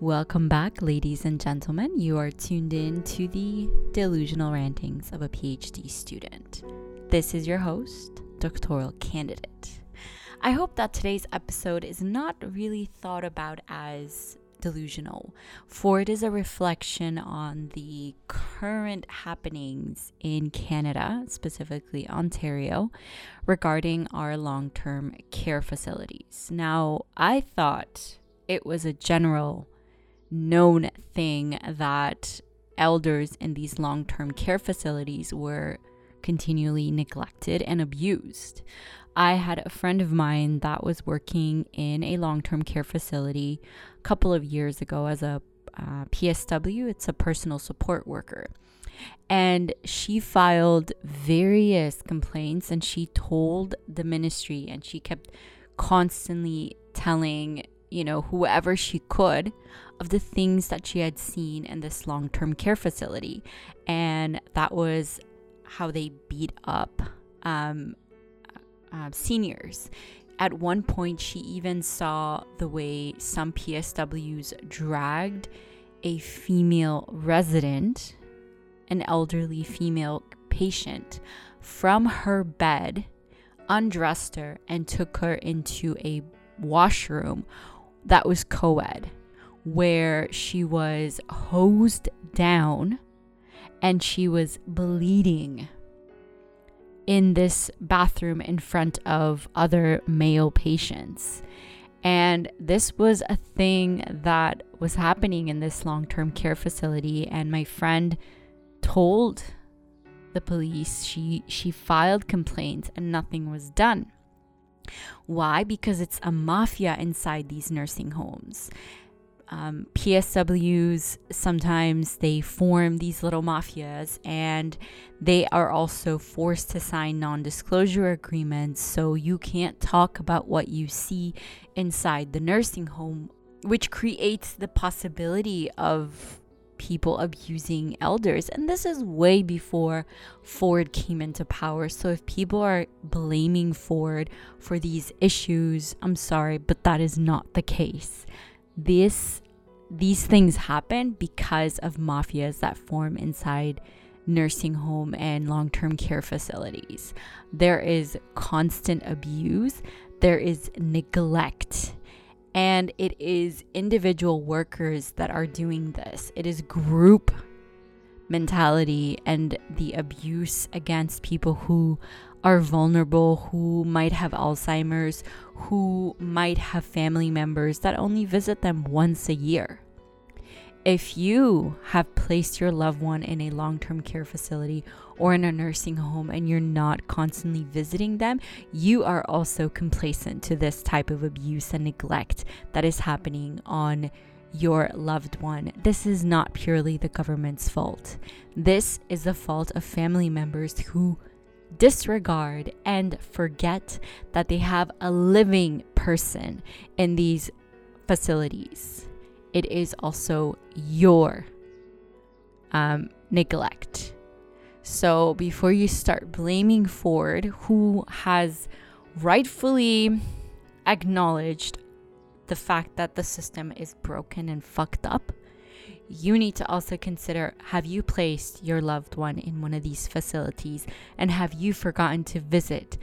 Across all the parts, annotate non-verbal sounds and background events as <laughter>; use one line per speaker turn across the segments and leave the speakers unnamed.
Welcome back, ladies and gentlemen. You are tuned in to the delusional rantings of a PhD student. This is your host, doctoral candidate. I hope that today's episode is not really thought about as delusional, for it is a reflection on the current happenings in Canada, specifically Ontario, regarding our long term care facilities. Now, I thought it was a general known thing that elders in these long term care facilities were continually neglected and abused. I had a friend of mine that was working in a long term care facility a couple of years ago as a uh, PSW, it's a personal support worker. And she filed various complaints and she told the ministry and she kept constantly telling, you know, whoever she could of the things that she had seen in this long term care facility. And that was how they beat up um, uh, seniors. At one point, she even saw the way some PSWs dragged a female resident, an elderly female patient, from her bed, undressed her, and took her into a washroom that was co ed, where she was hosed down and she was bleeding in this bathroom in front of other male patients. And this was a thing that was happening in this long term care facility. And my friend told the police she, she filed complaints and nothing was done. Why? Because it's a mafia inside these nursing homes um, PSWs sometimes they form these little mafias and they are also forced to sign non disclosure agreements. So you can't talk about what you see inside the nursing home, which creates the possibility of people abusing elders. And this is way before Ford came into power. So if people are blaming Ford for these issues, I'm sorry, but that is not the case this these things happen because of mafias that form inside nursing home and long-term care facilities. There is constant abuse, there is neglect, and it is individual workers that are doing this. It is group mentality and the abuse against people who are vulnerable, who might have Alzheimer's, who might have family members that only visit them once a year. If you have placed your loved one in a long term care facility or in a nursing home and you're not constantly visiting them, you are also complacent to this type of abuse and neglect that is happening on your loved one. This is not purely the government's fault. This is the fault of family members who disregard and forget that they have a living person in these facilities. It is also your um, neglect. So before you start blaming Ford, who has rightfully acknowledged the fact that the system is broken and fucked up, you need to also consider have you placed your loved one in one of these facilities and have you forgotten to visit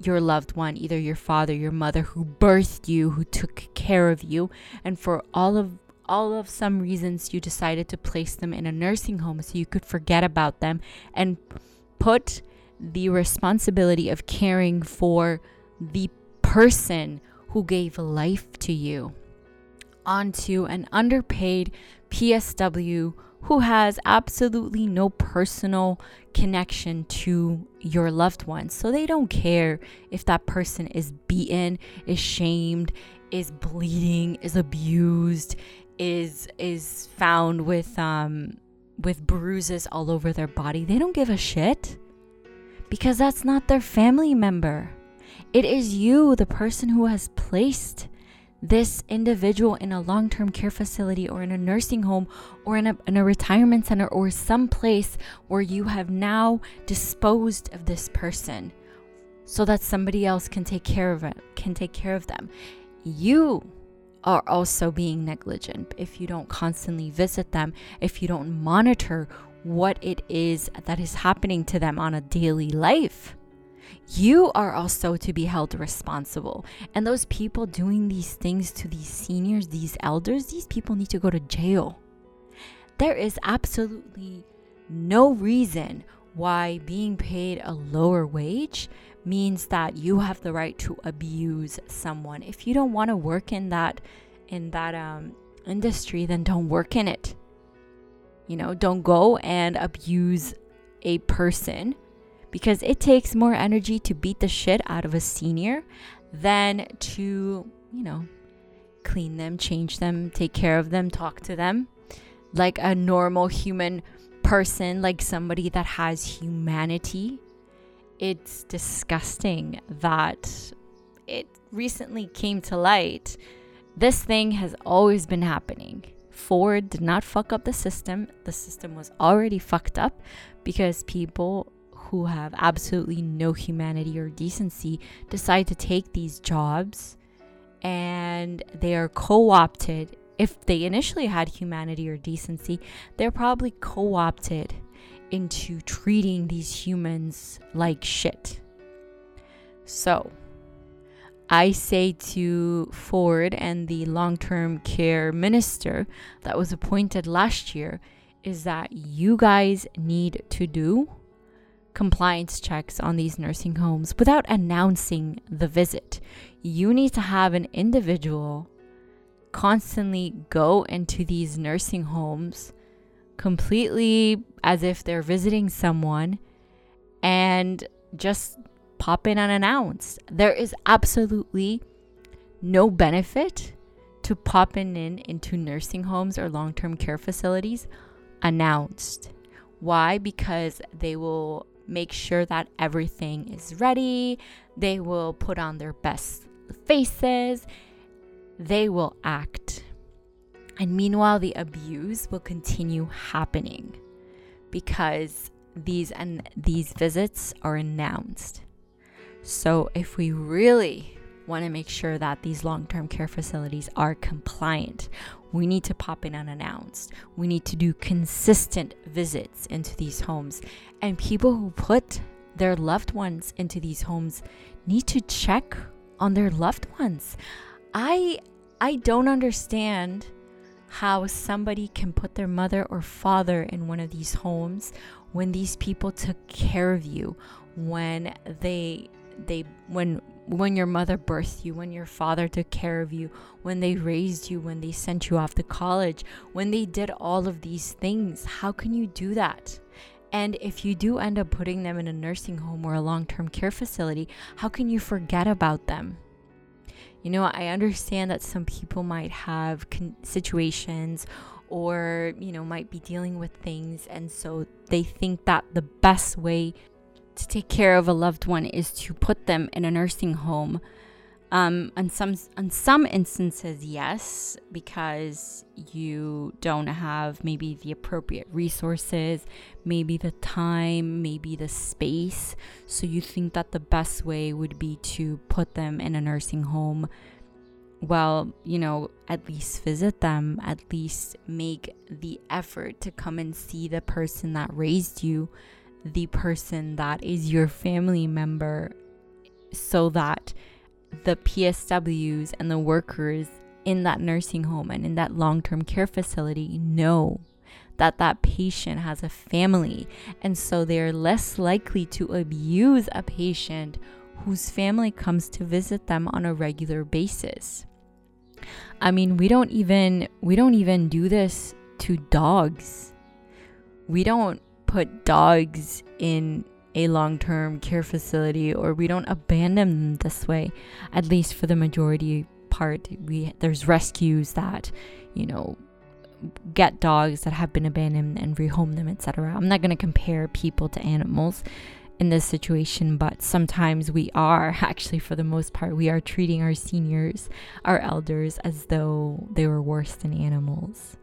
your loved one, either your father, your mother who birthed you, who took care of you, and for all of all of some reasons you decided to place them in a nursing home so you could forget about them and put the responsibility of caring for the person who gave life to you onto an underpaid PSW who has absolutely no personal connection to your loved ones. So they don't care if that person is beaten, is shamed, is bleeding, is abused, is is found with um with bruises all over their body. They don't give a shit because that's not their family member. It is you, the person who has placed this individual in a long term care facility or in a nursing home or in a, in a retirement center or some place where you have now disposed of this person so that somebody else can take care of it, can take care of them. You are also being negligent, if you don't constantly visit them, if you don't monitor what it is that is happening to them on a daily life, you are also to be held responsible. And those people doing these things to these seniors, these elders, these people need to go to jail. There is absolutely no reason why being paid a lower wage means that you have the right to abuse someone. If you don't want to work in that in that um, industry, then don't work in it. You know, don't go and abuse a person because it takes more energy to beat the shit out of a senior than to, you know, clean them, change them, take care of them, talk to them like a normal human person, like somebody that has humanity. It's disgusting that it recently came to light. This thing has always been happening. Ford did not fuck up the system. The system was already fucked up because people who have absolutely no humanity or decency decide to take these jobs and they are co opted. If they initially had humanity or decency, they're probably co opted into treating these humans like shit. So, I say to Ford and the long term care minister that was appointed last year is that you guys need to do compliance checks on these nursing homes without announcing the visit. You need to have an individual constantly go into these nursing homes completely as if they're visiting someone and just pop in unannounced. There is absolutely no benefit to popping in into nursing homes or long term care facilities announced. Why? Because they will make sure that everything is ready. They will put on their best faces. They will act. And meanwhile, the abuse will continue happening because these and these visits are announced. So if we really want to make sure that these long term care facilities are compliant. We need to pop in unannounced. We need to do consistent visits into these homes. And people who put their loved ones into these homes need to check on their loved ones. I I don't understand how somebody can put their mother or father in one of these homes when these people took care of you, when they they when when your mother birthed you, when your father took care of you, when they raised you, when they sent you off to college, when they did all of these things. How can you do that? And if you do end up putting them in a nursing home or a long term care facility, how can you forget about them? You know, I understand that some people might have con- situations or, you know, might be dealing with things. And so they think that the best way to take care of a loved one is to put them in a nursing home. Um, on some on some instances, yes, because you don't have maybe the appropriate resources, maybe the time, maybe the space. So you think that the best way would be to put them in a nursing home. Well, you know, at least visit them, at least make the effort to come and see the person that raised you the person that is your family member so that the PSWs and the workers in that nursing home and in that long term care facility know that that patient has a family. And so they're less likely to abuse a patient whose family comes to visit them on a regular basis. I mean, we don't even we don't even do this to dogs. We don't put dogs in a long term care facility or we don't abandon them this way, at least for the majority part. We there's rescues that, you know, get dogs that have been abandoned and rehome them, etc. I'm not going to compare people to animals in this situation, but sometimes we are <laughs> actually, for the most part, we are treating our seniors, our elders, as though they were worse than animals.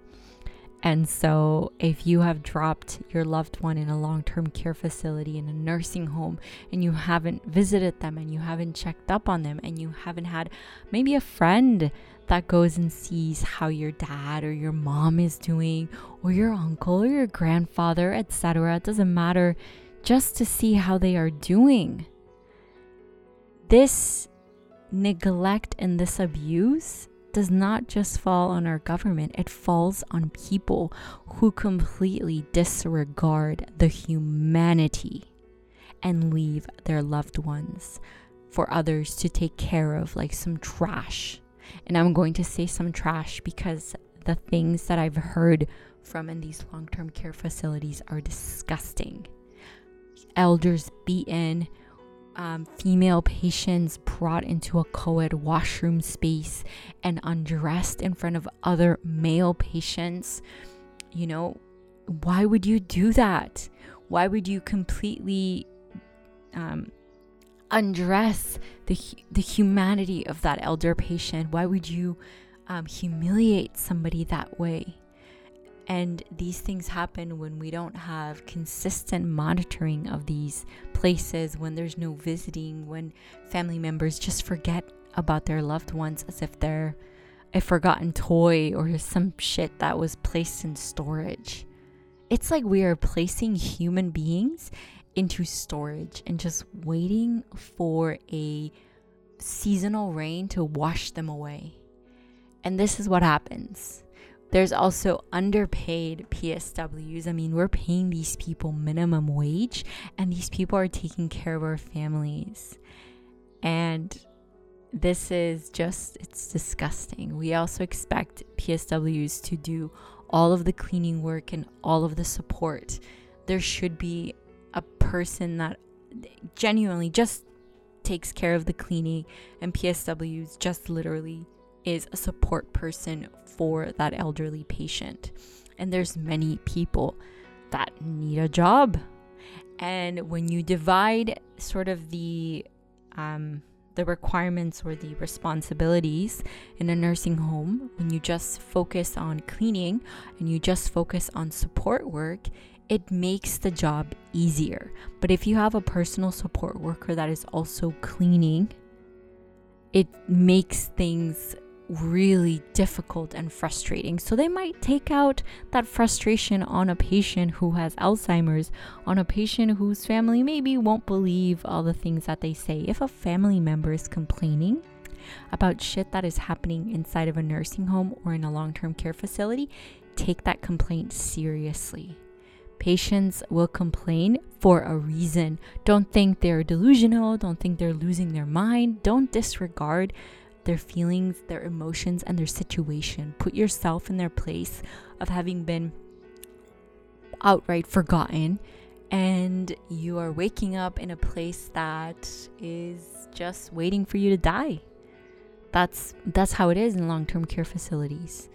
And so, if you have dropped your loved one in a long term care facility, in a nursing home, and you haven't visited them and you haven't checked up on them, and you haven't had maybe a friend that goes and sees how your dad or your mom is doing, or your uncle or your grandfather, etc. It doesn't matter, just to see how they are doing. This neglect and this abuse does not just fall on our government, it falls on people who completely disregard the humanity and leave their loved ones for others to take care of, like some trash. And I'm going to say some trash because the things that I've heard from in these long term care facilities are disgusting. Elders beaten, um, female patients brought into a co ed washroom space and undressed in front of other male patients. You know, why would you do that? Why would you completely um, undress the, the humanity of that elder patient? Why would you um, humiliate somebody that way? And these things happen when we don't have consistent monitoring of these places, when there's no visiting, when family members just forget about their loved ones as if they're a forgotten toy or some shit that was placed in storage. It's like we are placing human beings into storage and just waiting for a seasonal rain to wash them away. And this is what happens there's also underpaid PSWs. I mean, we're paying these people minimum wage, and these people are taking care of our families. And this is just, it's disgusting. We also expect PSWs to do all of the cleaning work and all of the support. There should be a person that genuinely just takes care of the cleaning, and PSWs just literally is a support person for that elderly patient. And there's many people that need a job. And when you divide sort of the um, the requirements or the responsibilities in a nursing home, when you just focus on cleaning and you just focus on support work, it makes the job easier. But if you have a personal support worker that is also cleaning, it makes things really difficult and frustrating. So they might take out that frustration on a patient who has Alzheimer's, on a patient whose family maybe won't believe all the things that they say. If a family member is complaining, about shit that is happening inside of a nursing home or in a long term care facility, take that complaint seriously. Patients will complain for a reason. Don't think they're delusional. Don't think they're losing their mind. Don't disregard their feelings, their emotions, and their situation. Put yourself in their place of having been outright forgotten and you are waking up in a place that is just waiting for you to die. That's that's how it is in long-term care facilities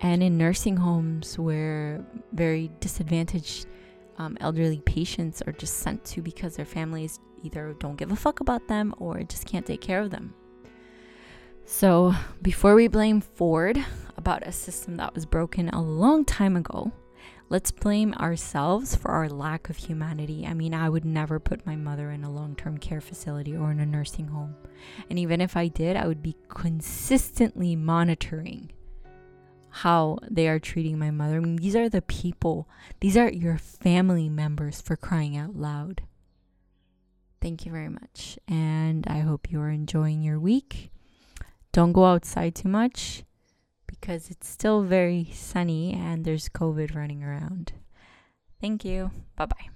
and in nursing homes where very disadvantaged um, elderly patients are just sent to because their families either don't give a fuck about them or just can't take care of them. So, before we blame Ford about a system that was broken a long time ago, let's blame ourselves for our lack of humanity. I mean, I would never put my mother in a long term care facility or in a nursing home. And even if I did, I would be consistently monitoring how they are treating my mother. I mean, these are the people, these are your family members for crying out loud. Thank you very much. And I hope you are enjoying your week. Don't go outside too much because it's still very sunny and there's COVID running around. Thank you. Bye bye.